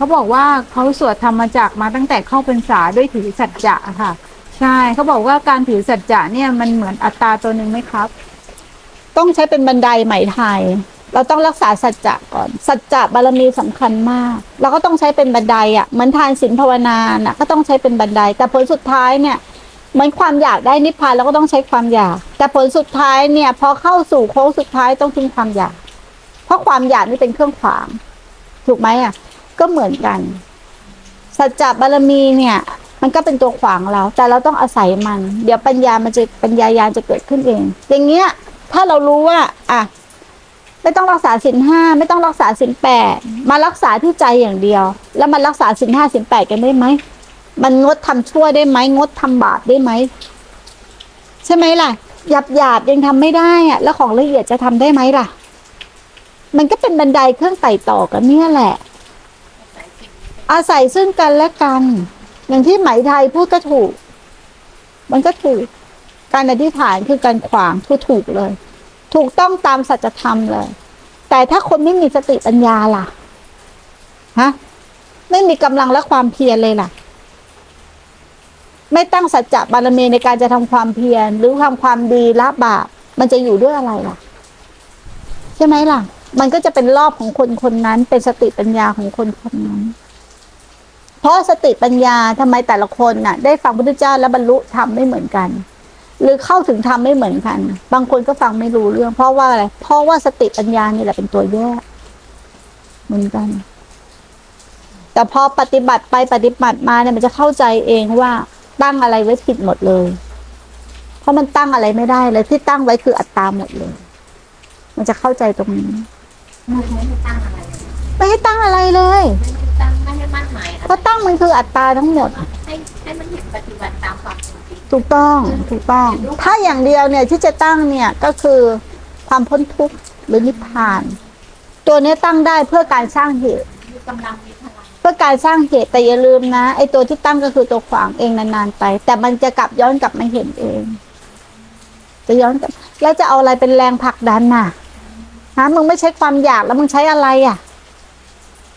เขาบอกว่าเขาสวดธรรมจักมาตั้งแต่เข้าพรรษาด้วยถือสัจจะค่ะ ใช่เขาบอกว่าการถือสัจจะเนี่ยมันเหมือนอัตตราตัวหนึ่งไหมครับ ต้องใช้เป็นบันไดไหมไทย เราต้องรักษาสัจจะก่อน สัจจะบารมีสำคัญมาก เราก็ต้องใช้เป็นบันไดอะเหมือนทานศีลภาวนาน่ะก็ต้องใช้เป็นบันได แต่ผลสุดท้ายเนี่ยเหมือนความอยากได้นิพพานเราก็ต้องใช้ความอยาก แต่ผลสุดท้ายเนี่ยพอเข้าสู่โค้งสุดท้ายต้องทิ้งความอยาก เพราะความอยากนี่เป็นเครื่องขวาง ถูกไหมอะ ก็เหมือนกัน สัจจะบารมีเนี่ย มันก็เป็นตัวขวางเรา แต่เราต้องอาศัยมัน เดี๋ยวปัญญามันจะปัญญายาณจะเกิดขึ้นเอง อย่างเงี้ย ถ้าเรารู้ว่า อะ ไม่ต้องรักษาสินห้าไม่ต้องรักษาสินแปดมารักษาที่ใจอย่างเดียว แล้วมันรักษาสินห้าสินแปดกันได้ไหมมันงดทำชั่วได้ไหมงดทำบาปได้ไหมใช่ไหมล่ะหยาบหยาบยังทำไม่ได้อะแล้วของละเอียดจะทำได้ไหมล่ะ มันก็เป็นบันไดเครื่องไต่ต่อกันเนี่ยแหละ อาศัยซึ่งกันและกัน อย่างที่ไหมไทยพูดก็ถูก มันก็ถูก การอธิษฐานคือการขวางคือถูกเลย ถูกต้องตามสัจธรรมเลย แต่ถ้าคนไม่มีสติปัญญาล่ะฮะไม่มีกำลังและความเพียรเลยล่ะ ไม่ตั้งสัจจะบารมีในการจะทำความเพียรหรือทำความดีละบาปมันจะอยู่ด้วยอะไรล่ะ ใช่ไหมล่ะ มันก็จะเป็นรอบของคนคนนั้น เป็นสติปัญญาของคนคนนั้น เพราะสติปัญญาทำไมแต่ละคนน่ะ ได้ฟังพระพุทธเจ้าและบรรลุธรรมไม่เหมือนกัน หรือเข้าถึงธรรมไม่เหมือนกัน บางคนก็ฟังไม่รู้เรื่อง เพราะว่าอะไรเพราะว่าสติปัญญานี่แหละเป็นตัวแยกเหมือนกัน แต่พอปฏิบัติไปปฏิบัติมาเนี่ยมันจะเข้าใจเองว่าตั้งอะไรไว้ผิดหมดเลย เพราะมันตั้งอะไรไม่ได้เลยที่ตั้งไว้คืออัตตาหมดเลย มันจะเข้าใจตรงนี้ไม่ให้ตั้งอะไรเลยไม่ให้ตั้งอะไรเลย คืออัตตาทั้งหมด ให้ให้มันเห็นปฏิบัติตามความเป็นจริงถูกต้องถูกต้อง ถ้าอย่างเดียวเนี่ยที่จะตั้งเนี่ยก็คือความพ้นทุกข์หรือนิพพาน ตัวเนี้ยตั้งได้เพื่อการสร้างเหตุ มีกำลังมีพลังเพื่อการสร้างเหตุแต่อย่าลืมนะไอ้ตัวที่ตั้งก็คือตัวขวางเองนานๆไป แต่มันจะกลับย้อนกลับมาเห็นเอง จะย้อนกลับแล้วจะเอาอะไรเป็นแรงผลักดันน่ะฮะมึงไม่ใช้ความอยากแล้วมึงใช้อะไรอะ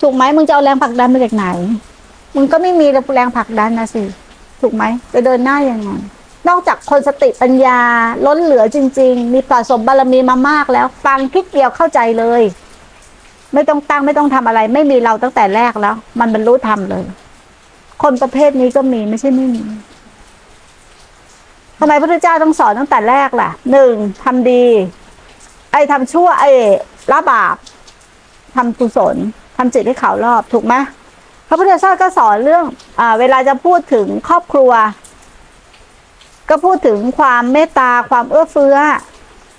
ถูกไหมมึงจะเอาแรงผลักดันมาจากไหน มึงก็ไม่มีแรงผลักดันนะสิ ถูกไหมจะเดินหน้ายังไงนอกจากคนสติปัญญาล้นเหลือจริง ๆ มีประสบบารมีมามากแล้ว ฟังคลิกเดียวเข้าใจเลย ไม่ต้องตั้งไม่ต้องทำอะไร ไม่มีเราตั้งแต่แรกแล้ว มันบรรลุธรรมเลย คนประเภทนี้ก็มีไม่ใช่ไม่มีทำไมพระพุทธเจ้าต้องสอนตั้งแต่แรกล่ะหนึ่งทำดี ไอ้ทำชั่ว ไอ้ละบาปทำกุศลทำจิตให้เขารอบถูกไหม ระพุทธเจ้าก็สอนเรื่องอ่าเวลาจะพูดถึงครอบครัว ก็พูดถึงความเมตตาความเอื้อเฟื้อ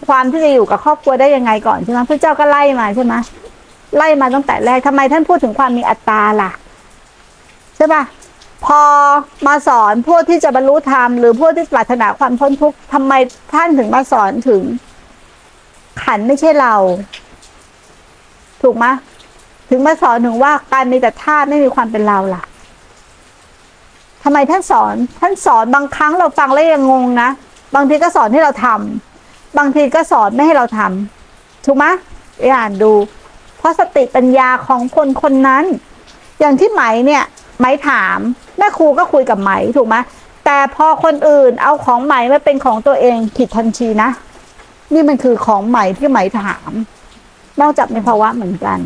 ความที่จะอยู่กับครอบครัวได้ยังไงก่อนใช่ไหมพระเจ้าก็ไล่มาใช่ไหมไล่มาตั้งแต่แรกทำไมท่านพูดถึงความมีอัตตาล่ะ ใช่ปะพอมาสอนพวกที่จะบรรลุธรรมหรือพวกที่ปรารถนาความพ้นทุกข์ทำไมท่านถึงมาสอนถึง ขันไม่ใช่เรา ถูกไหม ถึงมาสอนถึงว่าการมีแต่ธาตุไม่มีความเป็นเราล่ะทำไมท่านสอน ท่านสอนบางครั้งเราฟังแล้วยังงงนะบางทีก็สอนให้เราทำบางทีก็สอนไม่ให้เราทำถูกไหมไปอ่านดู เพราะสติปัญญาของคนคนนั้น อย่างที่ไหมเนี่ยไหมถามแม่ครูก็คุยกับไหมถูกไหมแต่พอคนอื่นเอาของไหมมาเป็นของตัวเองผิดทันทีนะ นี่มันคือของใหม่ที่ไหมถาม นอกจากในภาวะเหมือนกัน